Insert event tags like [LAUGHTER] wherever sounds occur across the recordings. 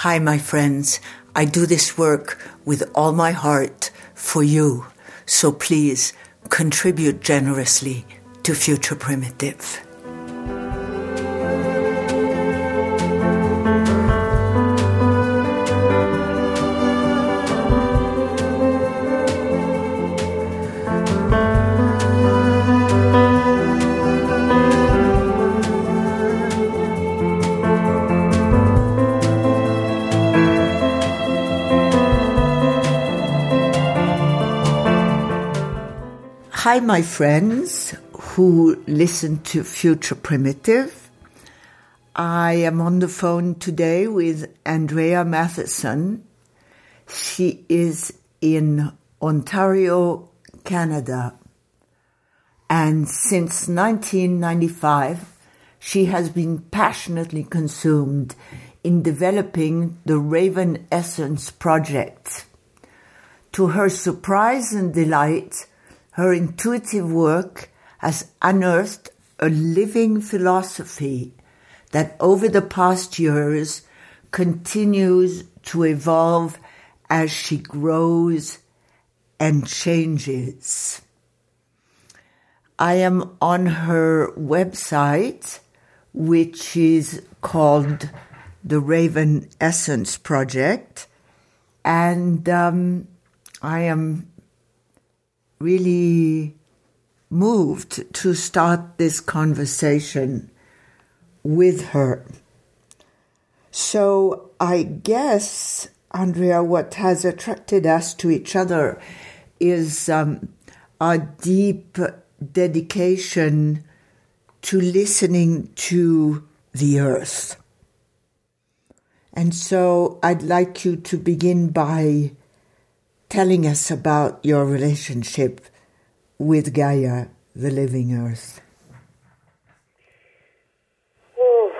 Hi, my friends. I do this work with all my heart for you. So please contribute generously to Future Primitive. Hi, my friends who listen to Future Primitive. I am on the phone today with Andrea Mathieson. She is in Ontario, Canada. And since 1995, she has been passionately consumed in developing the Raven Essence project. To her surprise and delight, her intuitive work has unearthed a living philosophy that over the past years continues to evolve as she grows and changes. I am on her website, which is called the Raven Essence Project, and um, I am really moved to start this conversation with her. So I guess, Andrea, what has attracted us to each other is um, a deep dedication to listening to the earth. And so I'd like you to begin by telling us about your relationship with Gaia, the living earth. Oh,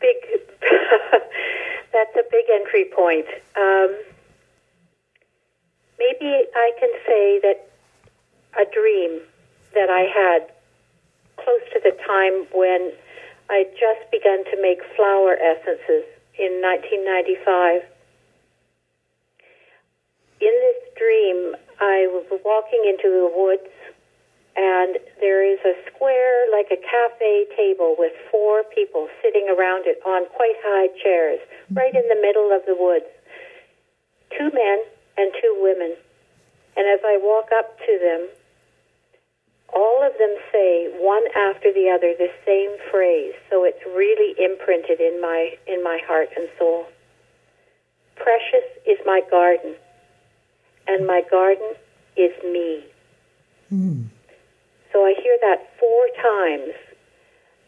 big. [LAUGHS] that's a big entry point. Um, maybe I can say that a dream that I had close to the time when I just begun to make flower essences in 1995 in this dream, I was walking into the woods, and there is a square, like a cafe table, with four people sitting around it on quite high chairs, right in the middle of the woods. Two men and two women. And as I walk up to them, all of them say one after the other the same phrase, so it's really imprinted in my in my heart and soul. Precious is my garden and my garden is me. Mm. So I hear that four times,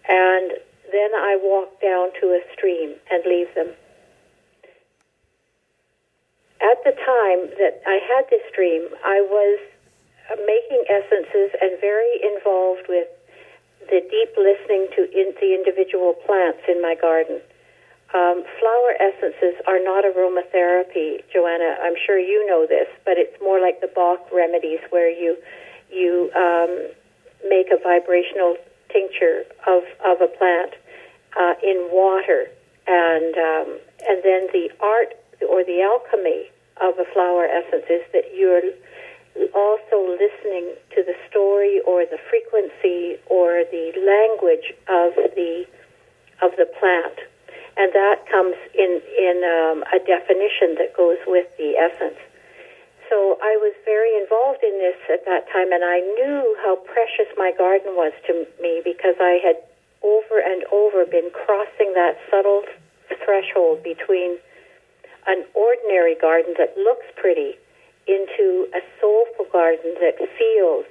and then I walk down to a stream and leave them. At the time that I had this dream, I was making essences and very involved with the deep listening to in the individual plants in my garden. Um, flower essences are not aromatherapy, Joanna. I'm sure you know this, but it's more like the Bach remedies, where you you um, make a vibrational tincture of of a plant uh, in water, and um, and then the art or the alchemy of a flower essence is that you're also listening to the story or the frequency or the language of the of the plant and that comes in in um, a definition that goes with the essence. So I was very involved in this at that time, and I knew how precious my garden was to me because I had over and over been crossing that subtle threshold between an ordinary garden that looks pretty into a soulful garden that feels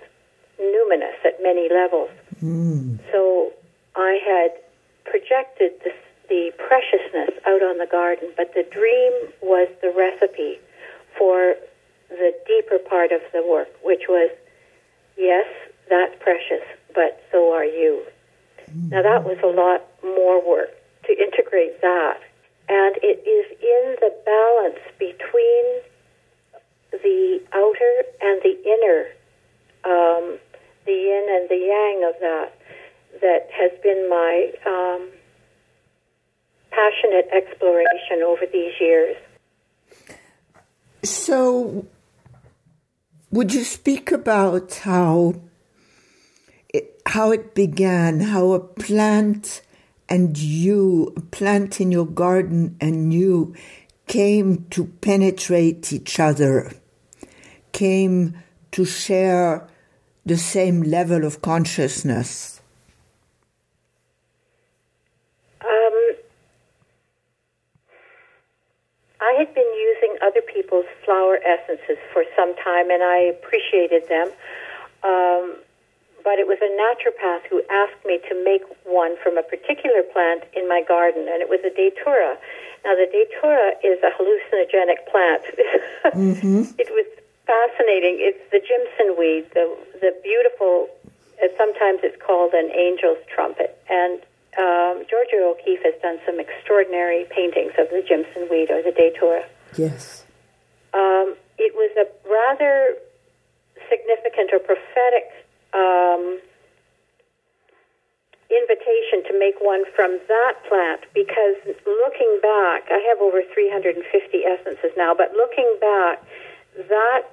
numinous at many levels. Mm. So I had projected this the preciousness out on the garden, but the dream was the recipe for the deeper part of the work, which was yes, that's precious, but so are you. Mm-hmm. Now, that was a lot more work to integrate that. And it is in the balance between the outer and the inner, um, the yin and the yang of that, that has been my um, passionate exploration over these years. So, would you speak about how it, how it began, how a plant and you, a plant in your garden and you came to penetrate each other, came to share the same level of consciousness? Um, I had been using other people's flower essences for some time, and I appreciated them. Um, but it was a naturopath who asked me to make one from a particular plant in my garden, and it was a datura. Now, the datura is a hallucinogenic plant. [LAUGHS] mm-hmm. It was fascinating. It's the Jimson weed, the the beautiful. Uh, sometimes it's called an angel's trumpet, and um, Georgia O'Keeffe has done some extraordinary paintings of the Jimson weed or the datura. Yes. Um, it was a rather significant or prophetic um, invitation to make one from that plant because looking back, I have over 350 essences now, but looking back, that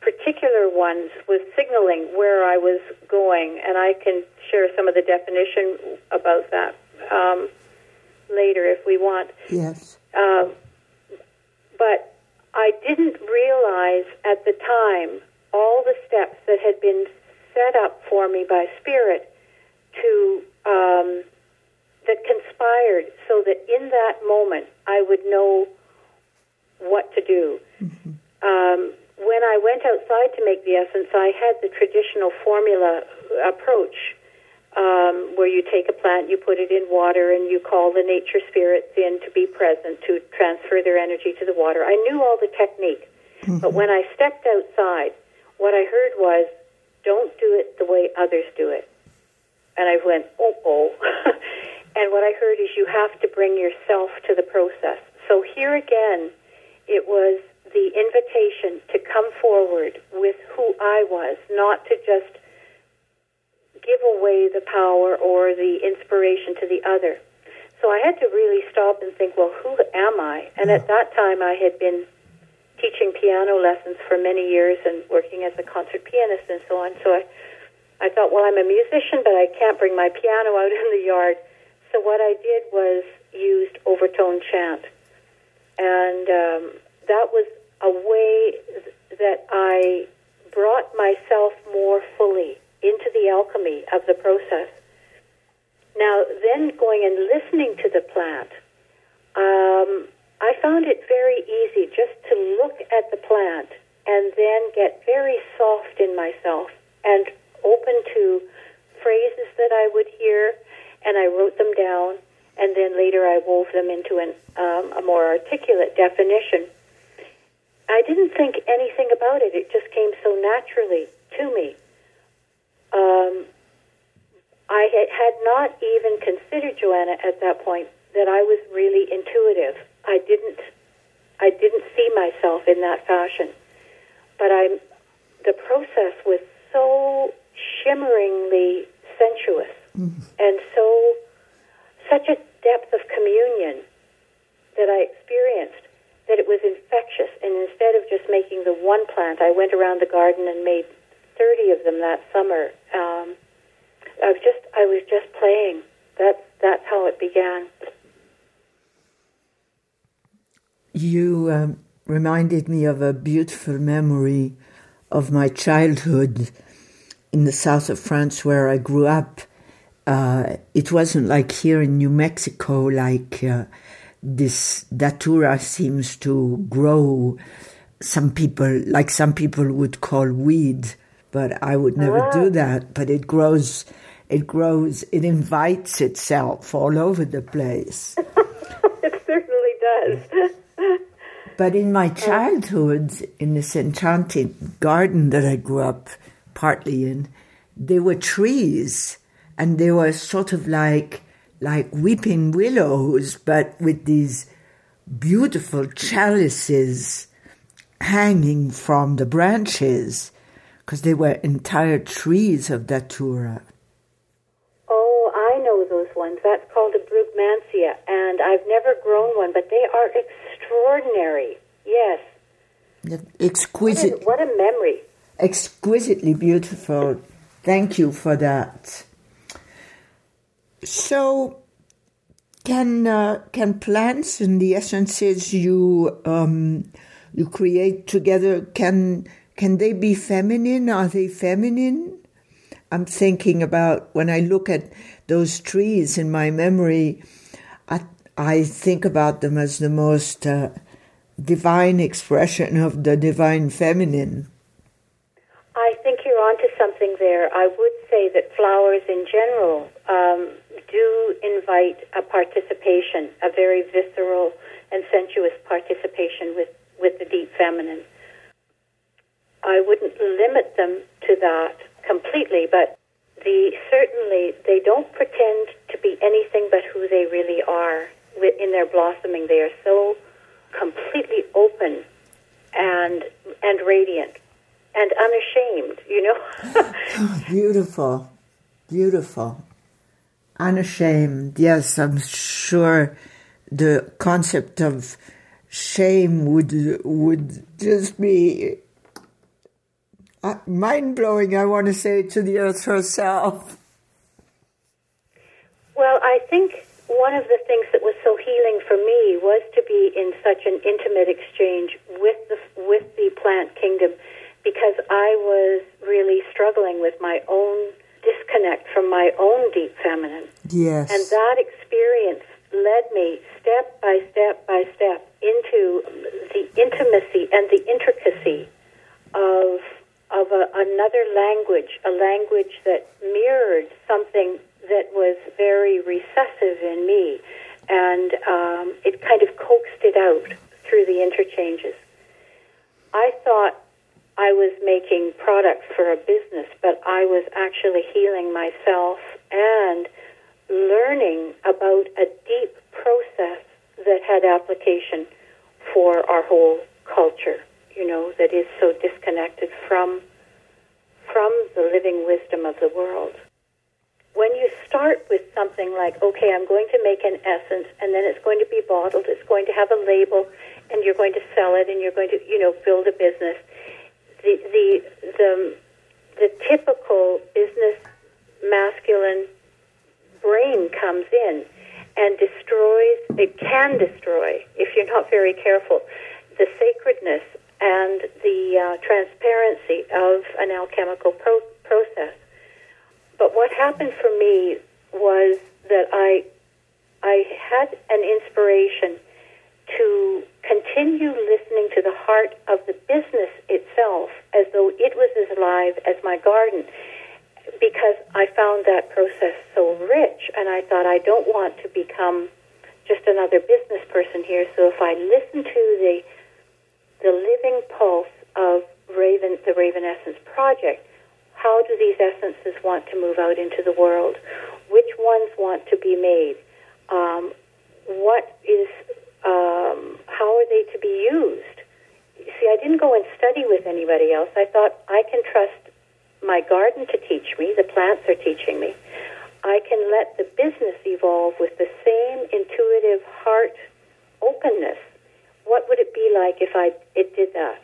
particular ones was signaling where I was going, and I can share some of the definition about that um, later if we want. Yes. Um, but I didn't realize at the time all the steps that had been set up for me by Spirit to um, that conspired so that in that moment I would know what to do. Mm-hmm. Um, when I went outside to make the essence, I had the traditional formula approach um, where you take a plant, you put it in water, and you call the nature spirits in to be present to transfer their energy to the water. I knew all the technique, mm-hmm. but when I stepped outside, what I heard was, don't do it the way others do it. And I went, oh, oh. [LAUGHS] and what I heard is you have to bring yourself to the process. So here again, it was the invitation to come forward with who I was, not to just give away the power or the inspiration to the other. So I had to really stop and think, well, who am I? And at that time, I had been teaching piano lessons for many years and working as a concert pianist and so on. So I, I thought, well, I'm a musician, but I can't bring my piano [LAUGHS] out in the yard. So what I did was used overtone chant, and um, that was a way that I brought myself more fully into the alchemy of the process. Now, then going and listening to the plant, um, I found it very easy just to look at the plant and then get very soft in myself and open to phrases that I would hear, and I wrote them down, and then later I wove them into an, um, a more articulate definition. I didn't think anything about it. It just came so naturally to me. Um, I had not even considered Joanna at that point that I was really intuitive. I didn't, I didn't see myself in that fashion, but I, the process was so shimmeringly sensuous mm-hmm. and so such a depth of communion that I experienced that it was infectious. And instead of just making the one plant, I went around the garden and made 30 of them that summer. Um, I was just I was just playing. That's that's how it began. You um, reminded me of a beautiful memory of my childhood in the south of France where I grew up. Uh, it wasn't like here in New Mexico, like uh, this datura seems to grow. Some people, like some people would call weed, but I would never do that. But it grows, it grows, it invites itself all over the place. [LAUGHS] it certainly does. but in my uh, childhood, in this enchanted garden that I grew up partly in, there were trees, and they were sort of like like weeping willows, but with these beautiful chalices hanging from the branches because they were entire trees of datura. Oh, I know those ones. That's called a brugmansia, and I've never grown one, but they are extraordinary. Yes. Exquisite. What a, what a memory. Exquisitely beautiful. Thank you for that. So, can uh, can plants and the essences you um, you create together can can they be feminine? Are they feminine? I'm thinking about when I look at those trees in my memory. I I think about them as the most uh, divine expression of the divine feminine. I think you're onto something there. I would say that flowers in general um, do invite a participation, a very visceral and sensuous participation with, with the deep feminine. I wouldn't limit them to that completely, but the certainly they don't pretend to be anything but who they really are in their blossoming. They are so completely open and and radiant and unashamed, you know. [LAUGHS] Oh, beautiful. Beautiful. Unashamed. Yes, I'm sure the concept of shame would would just be Uh, mind blowing. I want to say to the earth herself. Well, I think one of the things that was so healing for me was to be in such an intimate exchange with the with the plant kingdom because I was really struggling with my own disconnect from my own deep feminine. Yes. And that experience led me step by step by step into the intimacy and the intricacy of of a, another language, a language that mirrored something that was very recessive in me, and um, it kind of coaxed it out through the interchanges. I thought I was making products for a business, but I was actually healing myself and learning about a deep process that had application for our whole culture, you know, that is so disconnected from from the living wisdom of the world. When you start with something like, okay, I'm going to make an essence and then it's going to be bottled, it's going to have a label and you're going to sell it and you're going to, you know, build a business the the the, the typical business masculine brain comes in and destroys it can destroy if you're not very careful the sacredness and the uh, transparency of an alchemical pro- process. But what happened for me was that i i had an inspiration to continue listening to the heart of the business itself as though it was as alive as my garden because I found that process so rich and I thought I don't want to become just another business person here so if I listen to the the living pulse of Raven the Raven Essence project how do these essences want to move out into the world which ones want to be made um, what is um, how are they to be used? See, I didn't go and study with anybody else. I thought I can trust my garden to teach me, the plants are teaching me. I can let the business evolve with the same intuitive heart openness. What would it be like if I it did that?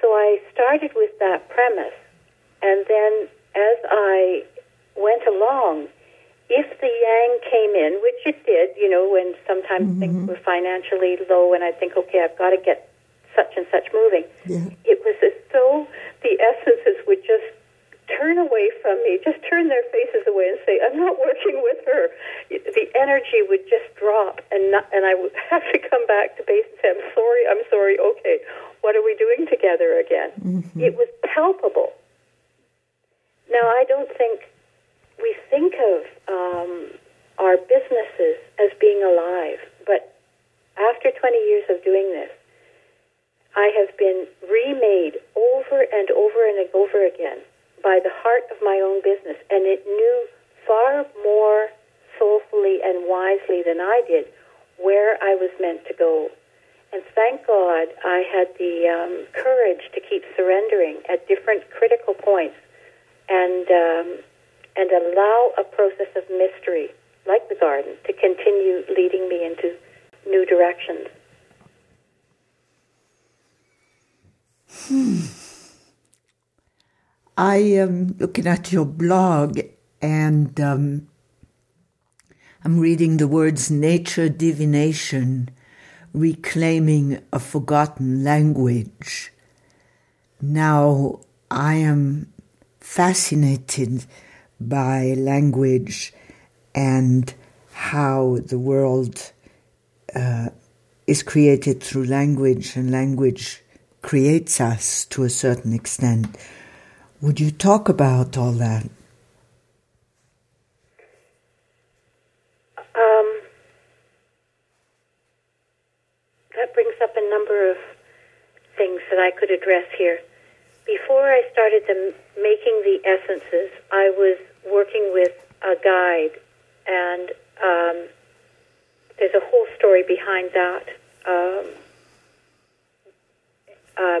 So I started with that premise, and then as I went along, if the yang came in, which it did, you know, when sometimes mm-hmm. things were financially low, and I think, okay, I've got to get such and such moving. Yeah. It was as though the [LAUGHS] essences would just turn away from me, just turn their faces away and say, "I'm not working with her." The energy would just drop, and not, and I would [LAUGHS] have to come back to base and say, "I'm sorry, I'm sorry. Okay, what are we doing together again?" Mm-hmm. It was palpable. Now I don't think we think of um, our businesses as being alive, but after 20 years of doing this, I have been remade over and over and over again by the heart of my own business, and it knew far more soulfully and wisely than I did where I was meant to go. And thank God I had the um, courage to keep surrendering at different critical points and um, and allow a process of mystery like the garden, to continue leading me into new directions. Hmm. I am looking at your blog and um, I'm reading the words nature divination, reclaiming a forgotten language. Now I am fascinated by language and how the world uh, is created through language, and language creates us to a certain extent. Would you talk about all that? Um, that brings up a number of things that I could address here. Before I started the, making the essences, I was working with a guide, and um, there's a whole story behind that. Um, uh,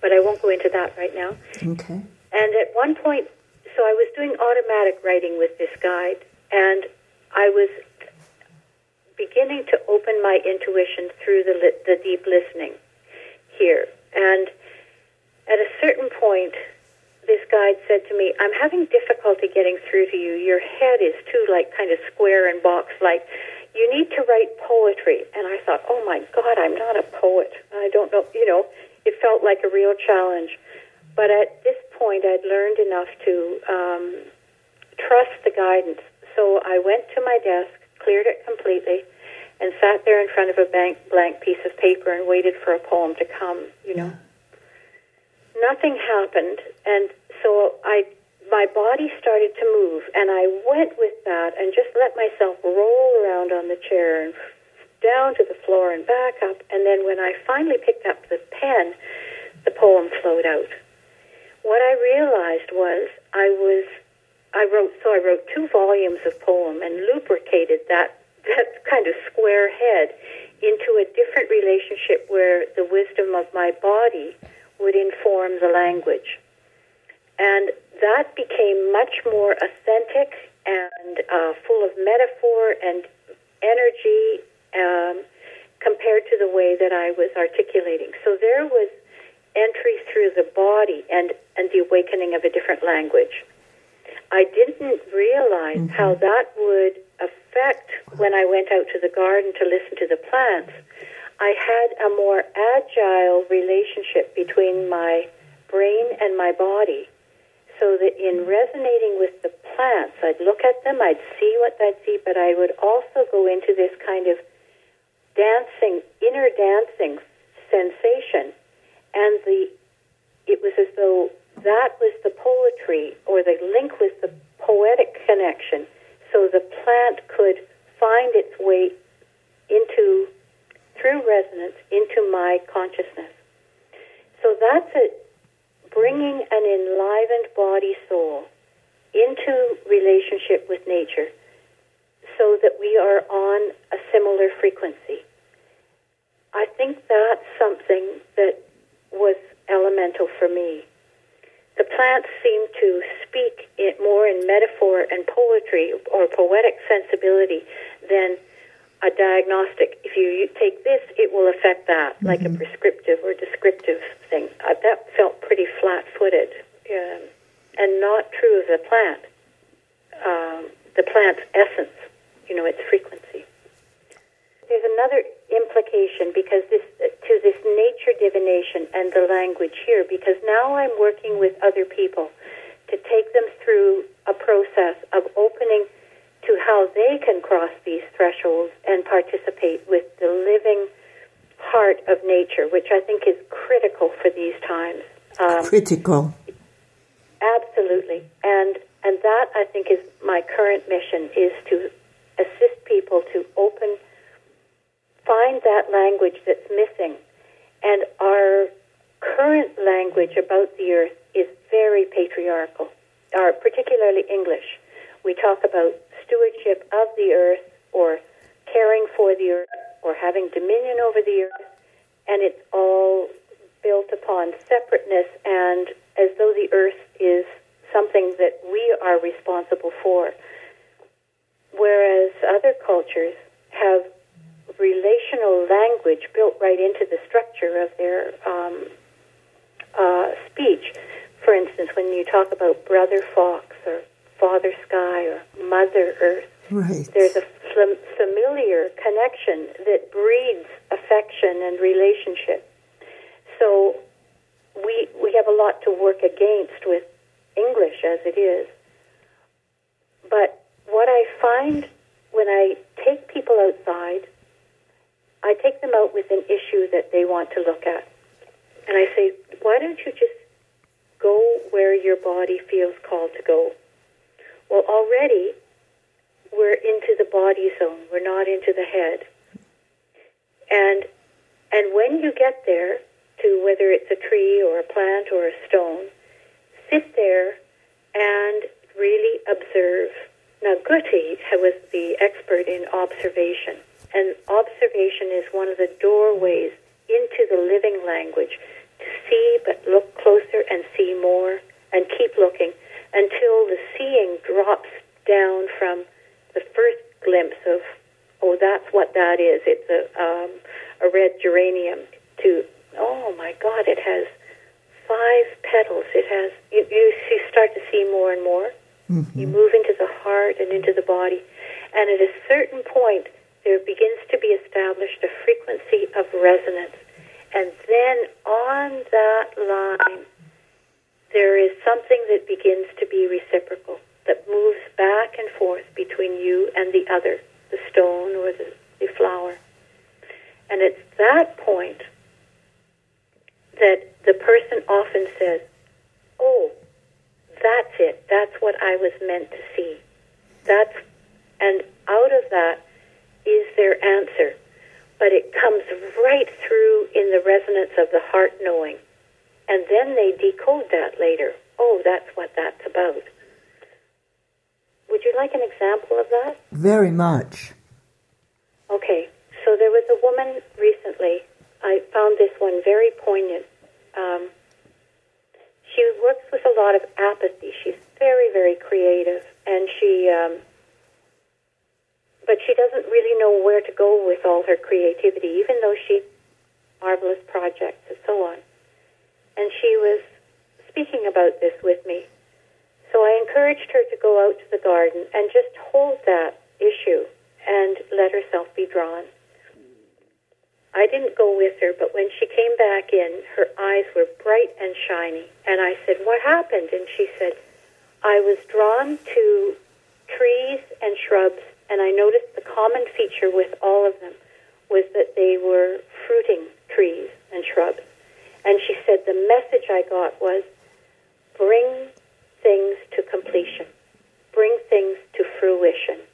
but I won't go into that right now. Okay. And at one point, so I was doing automatic writing with this guide, and I was beginning to open my intuition through the li- the deep listening here. And at a certain point, this guide said to me, "I'm having difficulty getting through to you. Your head is too like kind of square and box-like. You need to write poetry." And I thought, "Oh my God, I'm not a poet. I don't know. You know, it felt like a real challenge." But at this point, I'd learned enough to um, trust the guidance. So I went to my desk, cleared it completely, and sat there in front of a blank, blank piece of paper and waited for a poem to come. You know, yeah. nothing happened, and so I, my body started to move, and I went with that and just let myself roll around on the chair and down to the floor and back up. And then when I finally picked up the pen, the poem flowed out what I realized was I was I wrote so I wrote two volumes of poem and lubricated that that kind of square head into a different relationship where the wisdom of my body would inform the language. And that became much more authentic and uh, full of metaphor and energy um, compared to the way that I was articulating. So there was entry through the body and, and the awakening of a different language. I didn't realize mm-hmm. how that would affect when I went out to the garden to listen to the plants. I had a more agile relationship between my brain and my body. So that in resonating with the plants, I'd look at them, I'd see what I'd see, but I would also go into this kind of dancing, inner dancing sensation and the it was as though that was the poetry or the link was the poetic connection so the plant could find its way into through resonance into my consciousness. So that's it. Bringing an enlivened body soul into relationship with nature so that we are on a similar frequency. I think that's something that elemental for me. The plants seem to speak it more in metaphor and poetry or poetic sensibility than a diagnostic. If you take this, it will affect that, mm-hmm. like a prescriptive or descriptive thing. Uh, that felt pretty flat-footed um, and not true of the plant. Um, the plant's essence, you know, its frequency. There's another implication because this to this nature divination and the language here because now I'm working with other people to take them through a process of opening to how they can cross these thresholds and participate with the living heart of nature, which I think is critical for these times. Um, critical. Absolutely, and and that I think is my current mission is to assist people to open find that language that's missing. And our current language about the earth is very patriarchal, or particularly English. We talk about stewardship of the earth or caring for the earth or having dominion over the earth, and it's all built upon separateness and as though the earth is something that we are responsible for. Whereas other cultures have relational language built right into the structure of their um, uh, speech. For instance, when you talk about brother fox or father sky or mother earth, right. there's a fam- familiar connection that breeds affection and relationship. So we we have a lot to work against with English as it is. But what I find when I take people outside, I take them out with an issue that they want to look at. And I say, why don't you just go where your body feels called to go? Well, already we're into the body zone. We're not into the head. And and when you get there to whether it's a tree or a plant or a stone, sit there and really observe. Now, Goethe was the expert in observation, and observation is one of the doorways into the living language to see, but look closer and see more, and keep looking until the seeing drops down from the first glimpse of, oh, that's what that is. It's a, um, a red geranium. To, oh my God, it has five petals. It has, you, you start to see more and more. Mm-hmm. You move into the heart and into the body. And at a certain point, there begins to be established a frequency of resonance. And then on that line, there is something that begins to be reciprocal, that moves back and forth between you and the other, the stone or the, the flower. And it's that point that the person often says, Oh, that's it. That's what I was meant to see. That's, and out of that is their answer. But it comes right through in the resonance of the heart knowing. And then they decode that later. Oh, that's what that's about. Would you like an example of that? Very much. Okay. So there was a woman recently. I found this one very poignant. Um, she works with a lot of apathy. She's very, very creative, and she, um, but she doesn't really know where to go with all her creativity, even though she marvelous projects and so on. And she was speaking about this with me. So I encouraged her to go out to the garden and just hold that issue and let herself be drawn. I didn't go with her, but when she came back in, her eyes were bright and shiny. And I said, What happened? And she said, I was drawn to trees and shrubs, and I noticed the common feature with all of them was that they were fruiting trees and shrubs. And she said, The message I got was bring things to completion, bring things to fruition.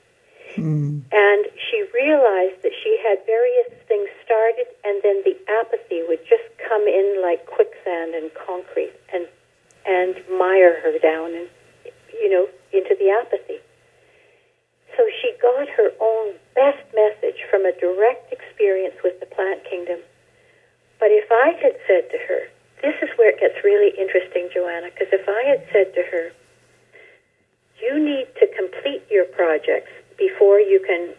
Mm. And she realized that she had various things started, and then the apathy would just come in like quicksand and concrete and and mire her down and you know into the apathy. So she got her own best message from a direct experience with the plant kingdom. But if I had said to her, this is where it gets really interesting, Joanna, because if I had said to her, you need to complete your projects before you can.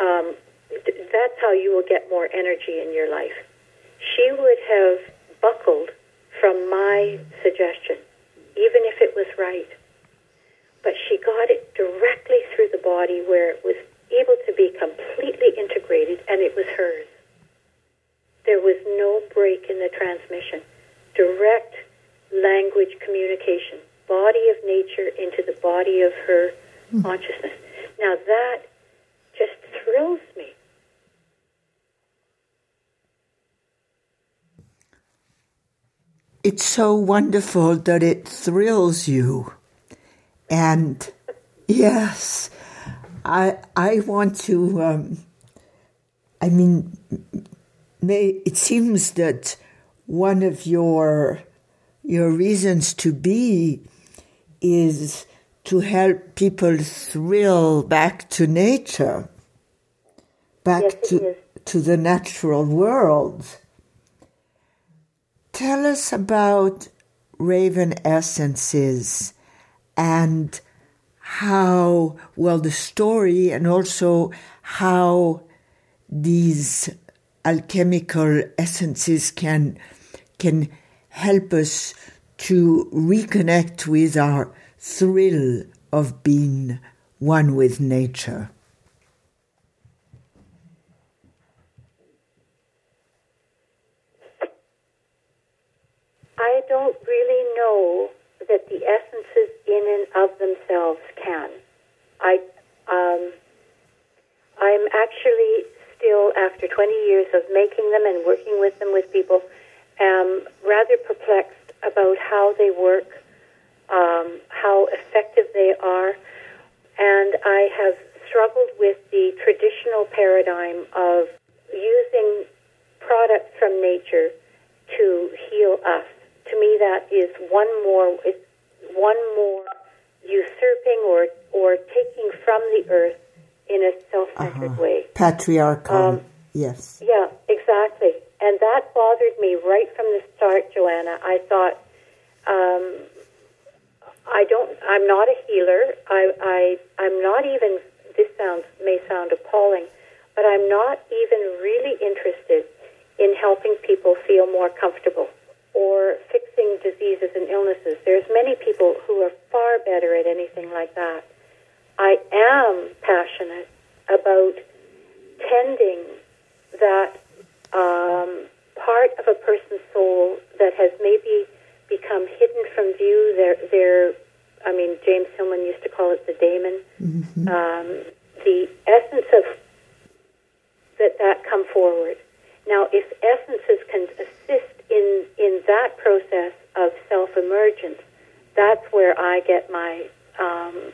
Um, that's how you will get more energy in your life. She would have buckled from my suggestion, even if it was right. But she got it directly through the body where it was able to be completely integrated, and it was hers. There was no break in the transmission. Direct language communication, body of nature into the body of her mm. consciousness. Now that just thrills me. It's so wonderful that it thrills you. And yes, I I want to um, I mean may, it seems that one of your your reasons to be is to help people thrill back to nature, back yes, to, to the natural world. Tell us about Raven Essences and how, well, the story and also how these alchemical essences can can help us to reconnect with our thrill of being one with nature. I don't really know that the essences in and of themselves can. I, um, I'm actually still, after 20 years of making them and working with them with people, am rather perplexed about how they work, um, how effective they are, and I have struggled with the traditional paradigm of using products from nature to heal us to me that is one more it's one more usurping or or taking from the earth in a self-centered uh-huh. way. Patriarchal. Um, yes. Yeah, exactly. And that bothered me right from the start, Joanna. I thought, um, I don't. I'm not a healer. I, I, I'm not even. This sounds may sound appalling, but I'm not even really interested in helping people feel more comfortable or fixing diseases and illnesses. There's many people who are far better at anything like that. I am passionate about tending that um, part of a person's soul that has maybe become hidden from view. Their, their, I mean, James Hillman used to call it the daemon. Mm-hmm. Um, the essence of that that come forward. Now, if essences can assist in in that process of self emergence, that's where I get my um,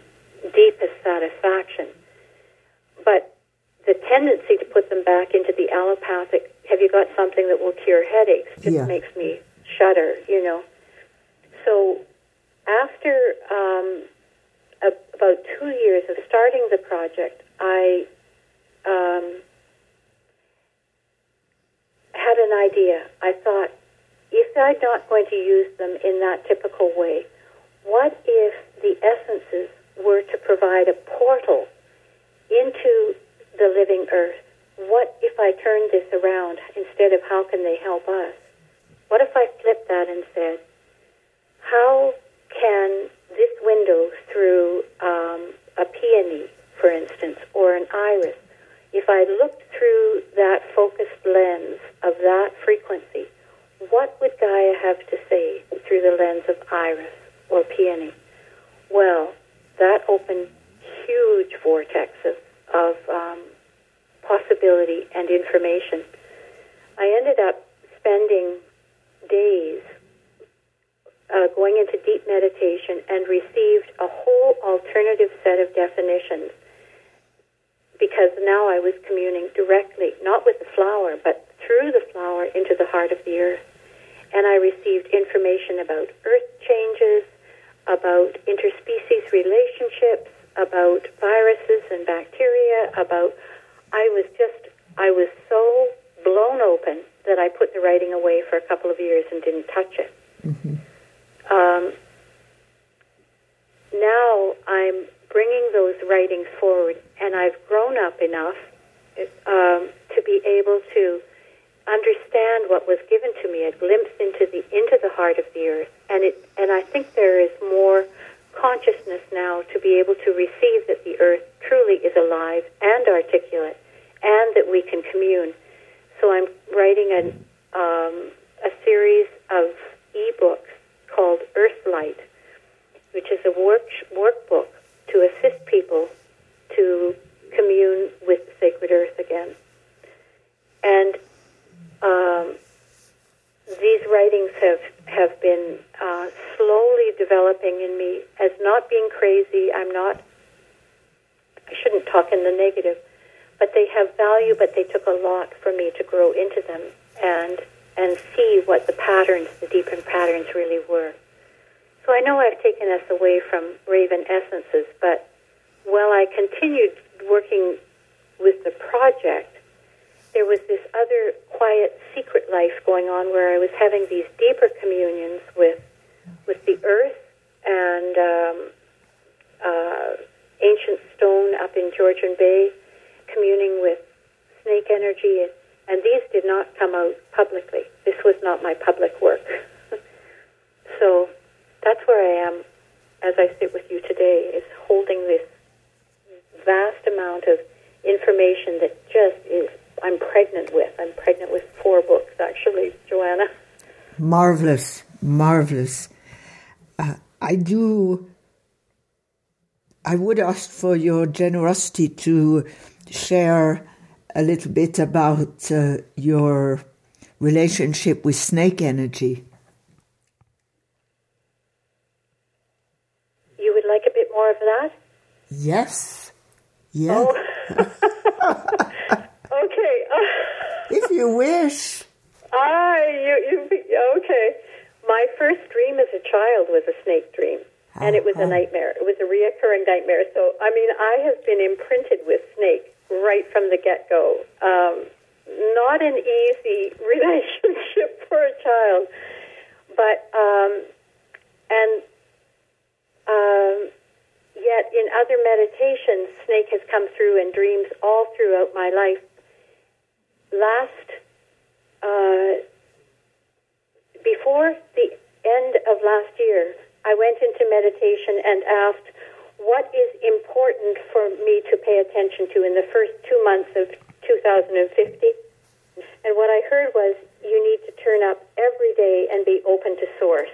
deepest satisfaction. But the tendency to put them back into the allopathic, have you got something that will cure headaches, just yeah. makes me shudder, you know. So after um, a, about two years of starting the project, I um, had an idea. I thought, if I'm not going to use them in that typical way, what if the essences were to provide a portal into the living earth? What if I turned this around instead of how can they help us? What if I flipped that and said, how can this window through um, a peony, for instance, or an iris, if I looked through that focused lens of that frequency, what would Gaia have to say through the lens of iris or peony? Well, that opened huge vortexes of um, possibility and information. I ended up spending days uh, going into deep meditation and received a whole alternative set of definitions because now I was communing directly, not with the flower, but through the flower into the heart of the earth. And I received information about earth changes, about interspecies relationships, about viruses and bacteria, about. I was just, I was so blown open that I put the writing away for a couple of years and didn't touch it. Mm-hmm. Um, now I'm bringing those writings forward, and I've grown up enough um, to be able to understand what was given to me, a glimpse into the into the heart of the earth, and it and I think there is more consciousness now to be able to receive that the earth truly is alive and articulate, and that we can commune. So I'm writing an, um, a series of ebooks called Earthlight, which is a work workbook to assist people to commune with the sacred earth again. And um, these writings have have been uh, slowly developing in me as not being crazy. I'm not. I shouldn't talk in the negative, but they have value. But they took a lot for me to grow into them and and see what the patterns, the deeper patterns, really were. So I know I've taken us away from Raven Essences, but while I continued working with the project, there was this other quiet secret life going on where I was having these deeper communions with with the earth and um, uh, ancient stone up in Georgian Bay, communing with snake energy, and these did not come out publicly. This was not my public work. [LAUGHS] so that's where I am as I sit with you today, is holding this vast amount of information that just is, I'm pregnant with. I'm pregnant with four books, actually, Joanna. Marvelous, marvelous. Uh, I do. I would ask for your generosity to share a little bit about uh, your relationship with snake energy. You would like a bit more of that? Yes. Yes. Oh. [LAUGHS] [LAUGHS] you wish. Ah, you, you, okay. My first dream as a child was a snake dream, and it was a nightmare. It was a reoccurring nightmare. So, I mean, I have been imprinted with snake right from the get go. Um, not an easy [LAUGHS] relationship for a child, but um, and um, yet in other meditations, snake has come through in dreams all throughout my life. Last uh, before the end of last year, I went into meditation and asked, what is important for me to pay attention to in the first two months of 2050? And what I heard was, you need to turn up every day and be open to source.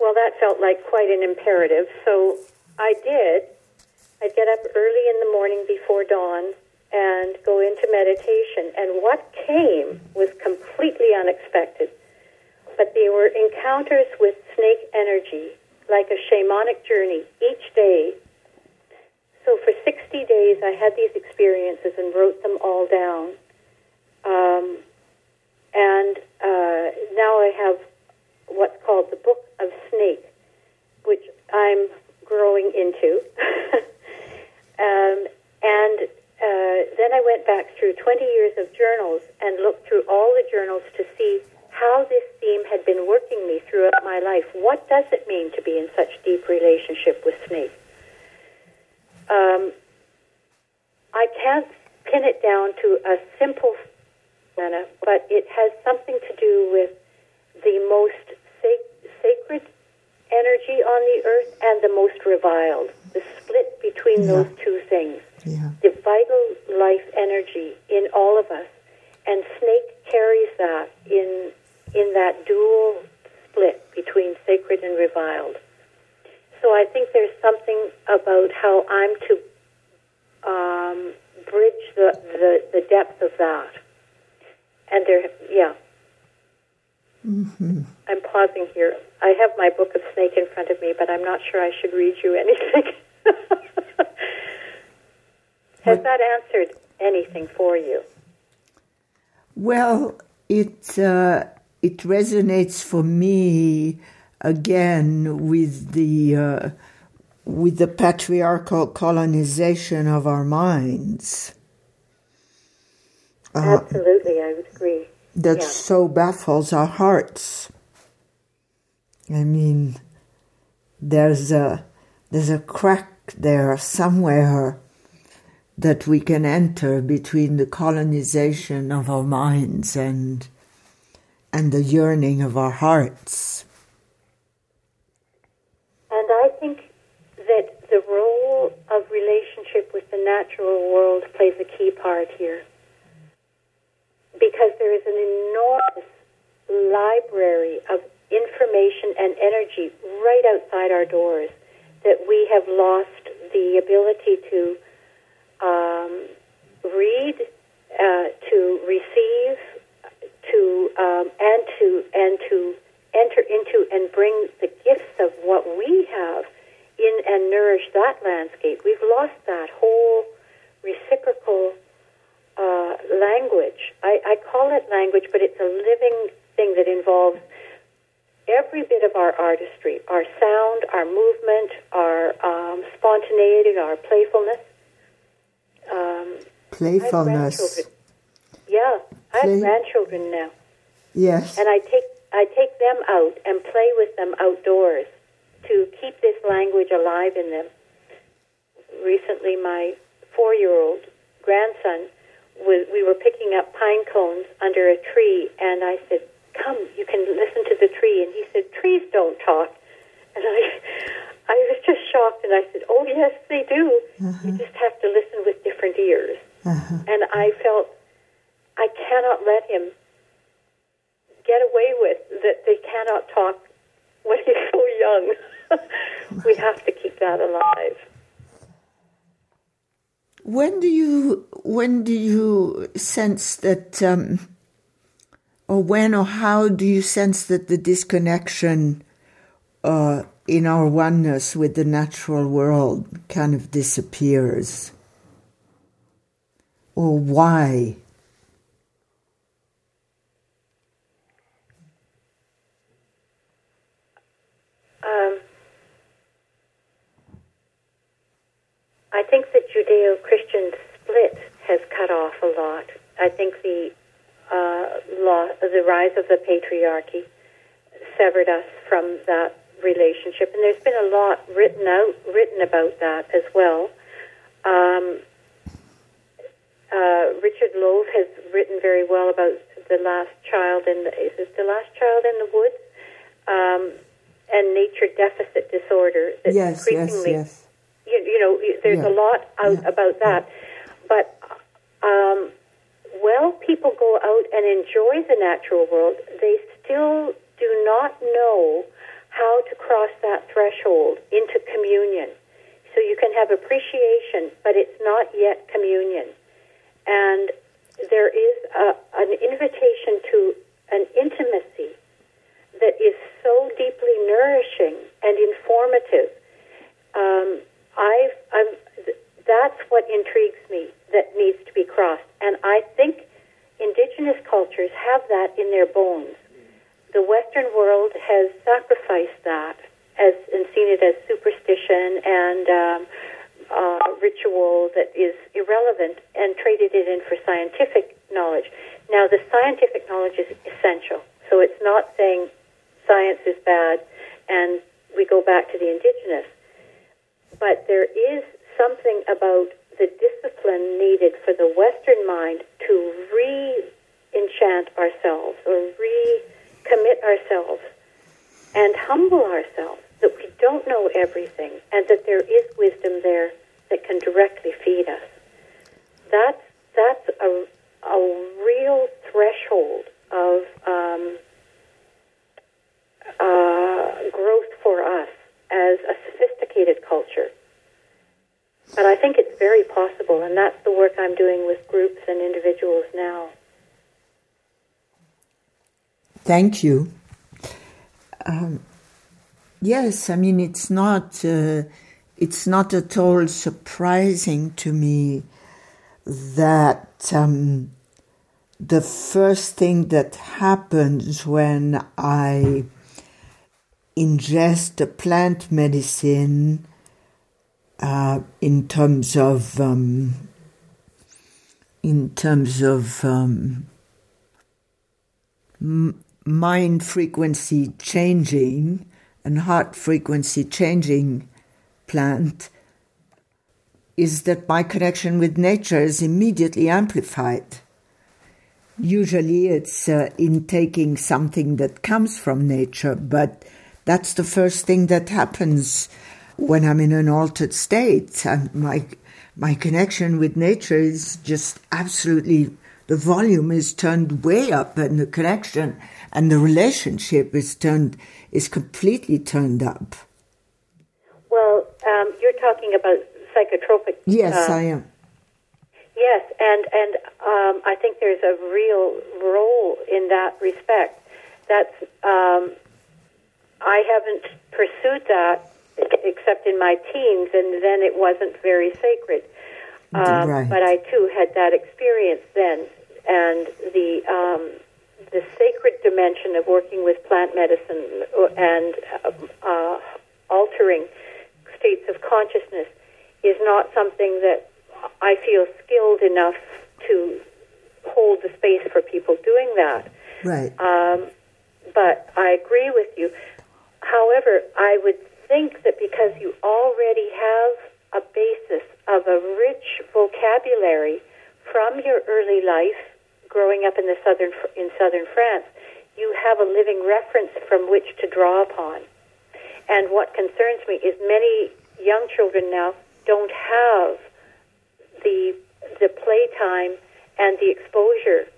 Well, that felt like quite an imperative, so I did. I'd get up early in the morning before dawn and go into meditation. And what came was completely unexpected. But they were encounters with snake energy, like a shamanic journey each day. So for 60 days, I had these experiences and wrote them all down. Um, and uh, now I have what's called the Book of Snake, which I'm growing into. [LAUGHS] um, and uh, then I went back through 20 years of journals and looked through all the journals to see how this theme had been working me throughout my life. What does it mean to be in such deep relationship with snake? Um, I can't pin it down to a simple manner, but it has something to do with the most sac- sacred energy on the earth and the most reviled. The split between yeah. those two things. Yeah. The vital life energy in all of us. And Snake carries that in in that dual split between sacred and reviled. So I think there's something about how I'm to um, bridge the, the, the depth of that. And there, yeah. Mm-hmm. I'm pausing here. I have my book of snake in front of me, but I'm not sure I should read you anything. [LAUGHS] Has that answered anything for you? Well, it uh, it resonates for me again with the uh, with the patriarchal colonization of our minds. Uh, Absolutely, I would agree. That yeah. so baffles our hearts. I mean, there's a there's a crack there somewhere that we can enter between the colonization of our minds and and the yearning of our hearts. And I think that the role of relationship with the natural world plays a key part here. Because there is an enormous library of information and energy right outside our doors that we have lost the ability to um, read, uh, to receive, to um, and to and to enter into and bring the gifts of what we have in and nourish that landscape. We've lost that whole reciprocal uh, language. I, I call it language, but it's a living thing that involves every bit of our artistry, our sound, our movement, our um, spontaneity, our playfulness. Um, Playfulness. Yeah, I have grandchildren now. Yes. And I take I take them out and play with them outdoors to keep this language alive in them. Recently, my four-year-old grandson was we were picking up pine cones under a tree, and I said, "Come, you can listen to the tree." And he said, "Trees don't talk." And I, I was just shocked, and I said, "Oh yes, they do. You just have to listen with different ears." And I felt I cannot let him get away with that they cannot talk when he's so young. [LAUGHS] we have to keep that alive. When do you when do you sense that, um, or when or how do you sense that the disconnection uh, in our oneness with the natural world kind of disappears, or why? Um, I think the Judeo Christian split has cut off a lot. I think the uh, law, the rise of the patriarchy severed us from that relationship, and there's been a lot written out, written about that as well. Um, uh, Richard Louv has written very well about the last child in the, is it the last child in the woods, um, and nature deficit disorder. that Yes, yes, increasingly yes. you, you know, there's Yeah. a lot out Yeah. about that. But um, while people go out and enjoy the natural world, they still do not know how to cross that threshold into communion. So you can have appreciation, but it's not yet communion. And there is a, an invitation to an intimacy that is so deeply nourishing and informative um, I've, I'm, that's what intrigues me that needs to be crossed. And I think indigenous cultures have that in their bones. The Western world has sacrificed that as and seen it as superstition and um, uh, ritual that is irrelevant and traded it in for scientific knowledge. Now, the scientific knowledge is essential. So it's not saying science is bad and we go back to the indigenous but there is something about the discipline needed for the Western mind to re-enchant ourselves or recommit ourselves and humble ourselves that we don't know everything and that there is wisdom there that can directly feed us. That's that's a a real threshold of um, uh, growth for us as a sophisticated culture. But I think it's very possible, and that's the work I'm doing with groups and individuals now. Thank you. Um, yes, I mean it's not uh, it's not at all surprising to me that um, the first thing that happens when I ingest a plant medicine uh, in terms of um, in terms of um, mind frequency changing and heart frequency changing plant is that my connection with nature is immediately amplified. Usually it's uh, in taking something that comes from nature, but that's the first thing that happens when I'm in an altered state. And my, my connection with nature is just absolutely, the volume is turned way up and the connection and the relationship is turned, is completely turned up. Well, um, you're talking about psychotropic. Yes, uh, I am. Yes, and and um, I think there's a real role in that respect. That's um, I haven't pursued that except in my teens, and then it wasn't very sacred. Um, Right. But I too had that experience then, and the um, the sacred dimension of working with plant medicine and uh, uh, altering states of consciousness is not something that I feel skilled enough to hold the space for people doing that. Right. Um, but I agree with you. However, I would think that because you already have a basis of a rich vocabulary from your early life, growing up in the southern in southern France, you have a living reference from which to draw upon. And what concerns me is many young children now don't have the the playtime and the exposure,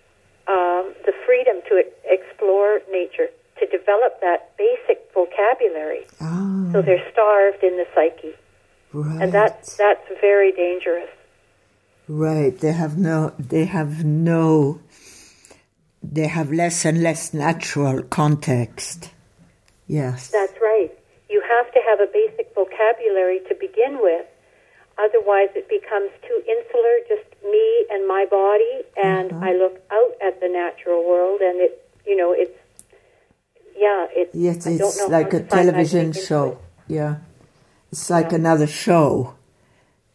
um, the freedom to explore nature, to develop that basic vocabulary. Oh. So they're starved in the psyche, right. and that's that's very dangerous. Right. They have no. They have no. They have less and less natural context. Yes. That's right. You have to have a basic vocabulary to begin with. Otherwise, it becomes too insular, just me and my body, and Uh-huh. I look out at the natural world, and it, you know, it's, yeah, it's. Yes, I don't it's know like a television show. it. Yeah. It's like Yeah. another show.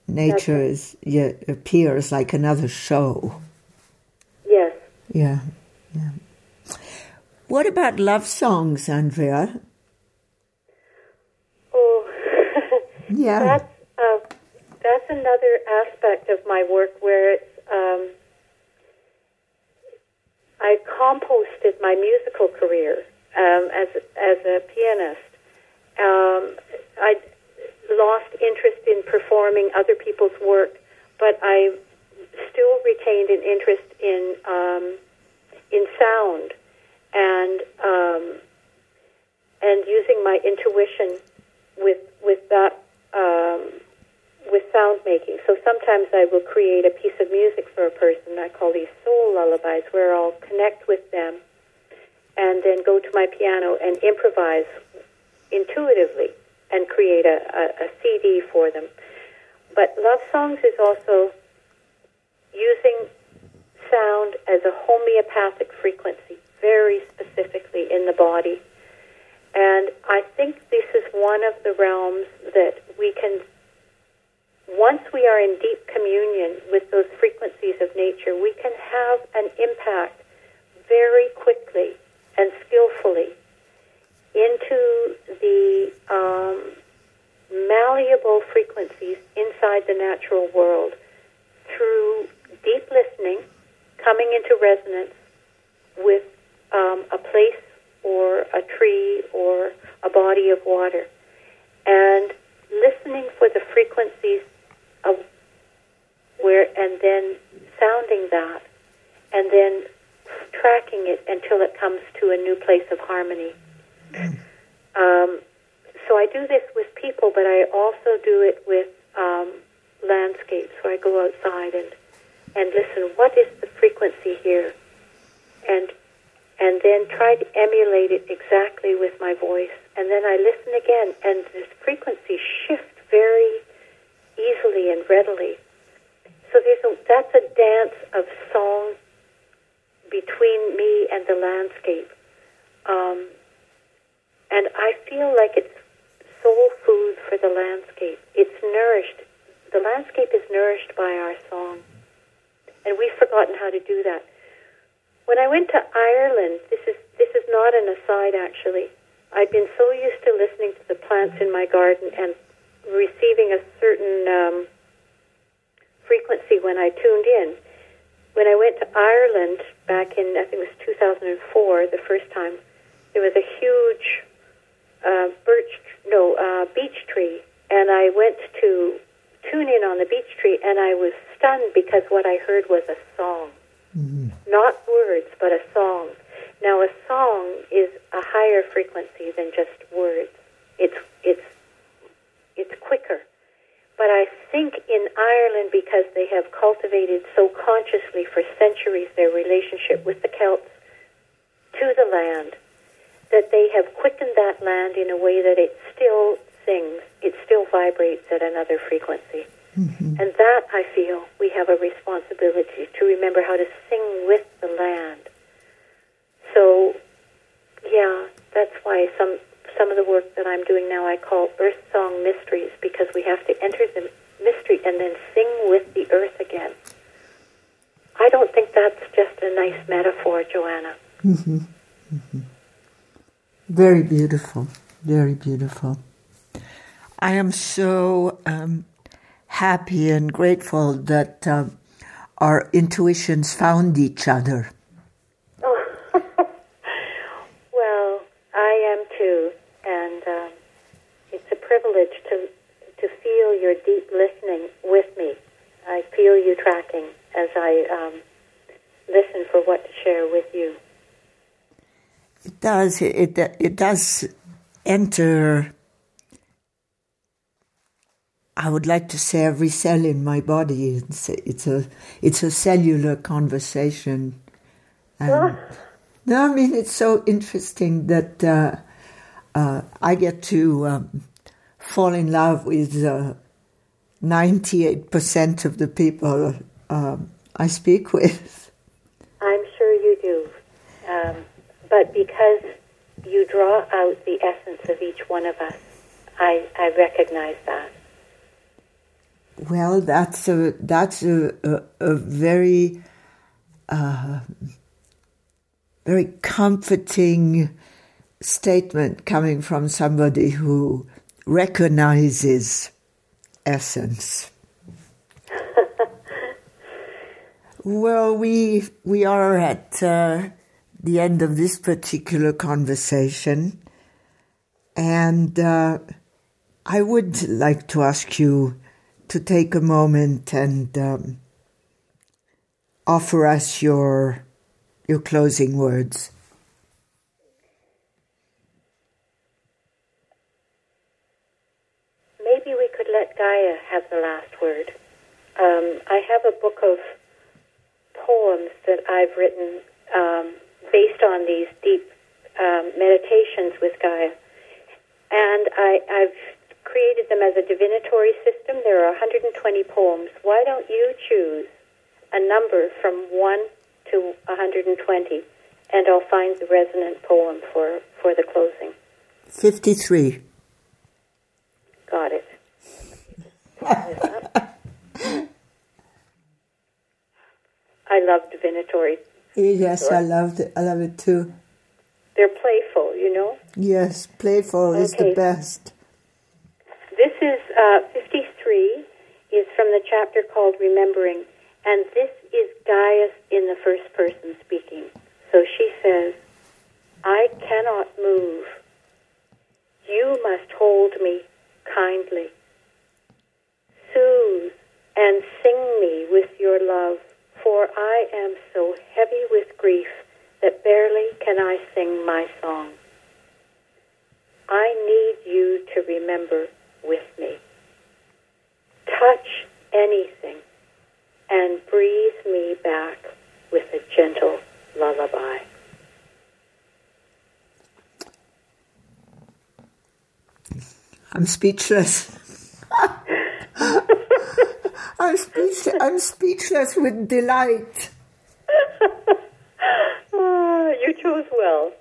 Nature right. is yeah, appears like another show. Yes. Yeah. Yeah. What about love songs, Andrea? Oh, [LAUGHS] Yeah. that's uh, that's another aspect of my work where it's. Um, I composted my musical career um, as as a pianist. Um, I lost interest in performing other people's work, but I still retained an interest in um, in sound and um, and using my intuition with with that um, with sound making. So sometimes I will create a piece of music for a person. I call these soul lullabies, where I'll connect with them and then go to my piano and improvise intuitively and create a, a, a CD for them. But love songs is also using sound as a homeopathic frequency, very specifically in the body. And I think this is one of the realms that we can, once we are in deep communion with those frequencies of nature, we can have an impact very quickly and skillfully into the um, malleable frequencies inside the natural world through deep listening, coming into resonance with um, a place or a tree or a body of water, and listening for the frequencies of where, and then sounding that, and then tracking it until it comes to a new place of harmony. Um, so I do this with people, but I also do it with um, landscapes where I go outside and and listen. What is the frequency here? And and then try to emulate it exactly with my voice. And then I listen again, and this frequency shift very easily and readily. So there's a, that's a dance of song between me and the landscape. Um, and I feel like it's soul food for the landscape. It's nourished. The landscape is nourished by our song. And we've forgotten how to do that. When I went to Ireland, this is this is not an aside actually. I'd been so used to listening to the plants in my garden and receiving a certain um, frequency when I tuned in. When I went to Ireland back in I think it was 2004, the first time, there was a huge uh, birch no uh, beech tree, and I went to tune in on the beech tree, and I was stunned because what I heard was a song, not words, but a song. Now, a song is a higher frequency than just words. It's it's it's quicker. But I think in Ireland, because they have cultivated so consciously for centuries their relationship with the Celts to the land, that they have quickened that land in a way that it still sings, it still vibrates at another frequency. Mm-hmm. And that, I feel, we have a responsibility to remember how to sing with the land. So, yeah, that's why some some of the work that I'm doing now I call Earth Song Mysteries because we have to enter the mystery and then sing with the earth again. I don't think that's just a nice metaphor, Joanna. Mm-hmm. Mm-hmm. Very beautiful. Very beautiful. I am so um, happy and grateful that um, our intuitions found each other. Oh. [LAUGHS] well, I am too, and um, it's a privilege to to feel your deep listening with me. I feel you tracking as I um, listen for what to share with you. It does. It it does enter. I would like to say every cell in my body. It's a it's a, it's a cellular conversation. And, no, I mean it's so interesting that uh, uh, I get to um, fall in love with ninety-eight percent of the people um, I speak with. [LAUGHS] I'm sure you do. Um, but because you draw out the essence of each one of us, I, I recognize that. Well, that's a that's a a, a very uh, very comforting statement coming from somebody who recognizes essence. [LAUGHS] well, we we are at. Uh, the end of this particular conversation. And uh, I would like to ask you to take a moment and um, offer us your your closing words. Maybe we could let Gaia have the last word. Um, I have a book of poems that I've written um, based on these deep um, meditations with Gaia. And I, I've created them as a divinatory system. There are 120 poems. Why don't you choose a number from 1 to 120, and I'll find the resonant poem for, for the closing. 53. Got it. [LAUGHS] I love divinatory Yes, I love it. I love it too. They're playful, you know. Yes, playful okay. is the best. This is uh, 53 is from the chapter called Remembering, and this is Gaia's in the first person speaking. So she says, "I cannot move. You must hold me kindly, soothe and sing me with your love." For I am so heavy with grief that barely can I sing my song. I need you to remember with me. Touch anything and breathe me back with a gentle lullaby. I'm speechless. I'm, speechless, I'm speechless with delight. uh, [LAUGHS] you chose well.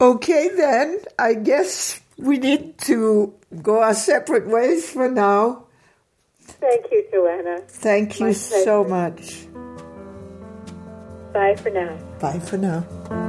okay, then. I guess we need to go our separate ways for now. Thank you, Joanna. Thank you so much. Bye for now. Bye for now.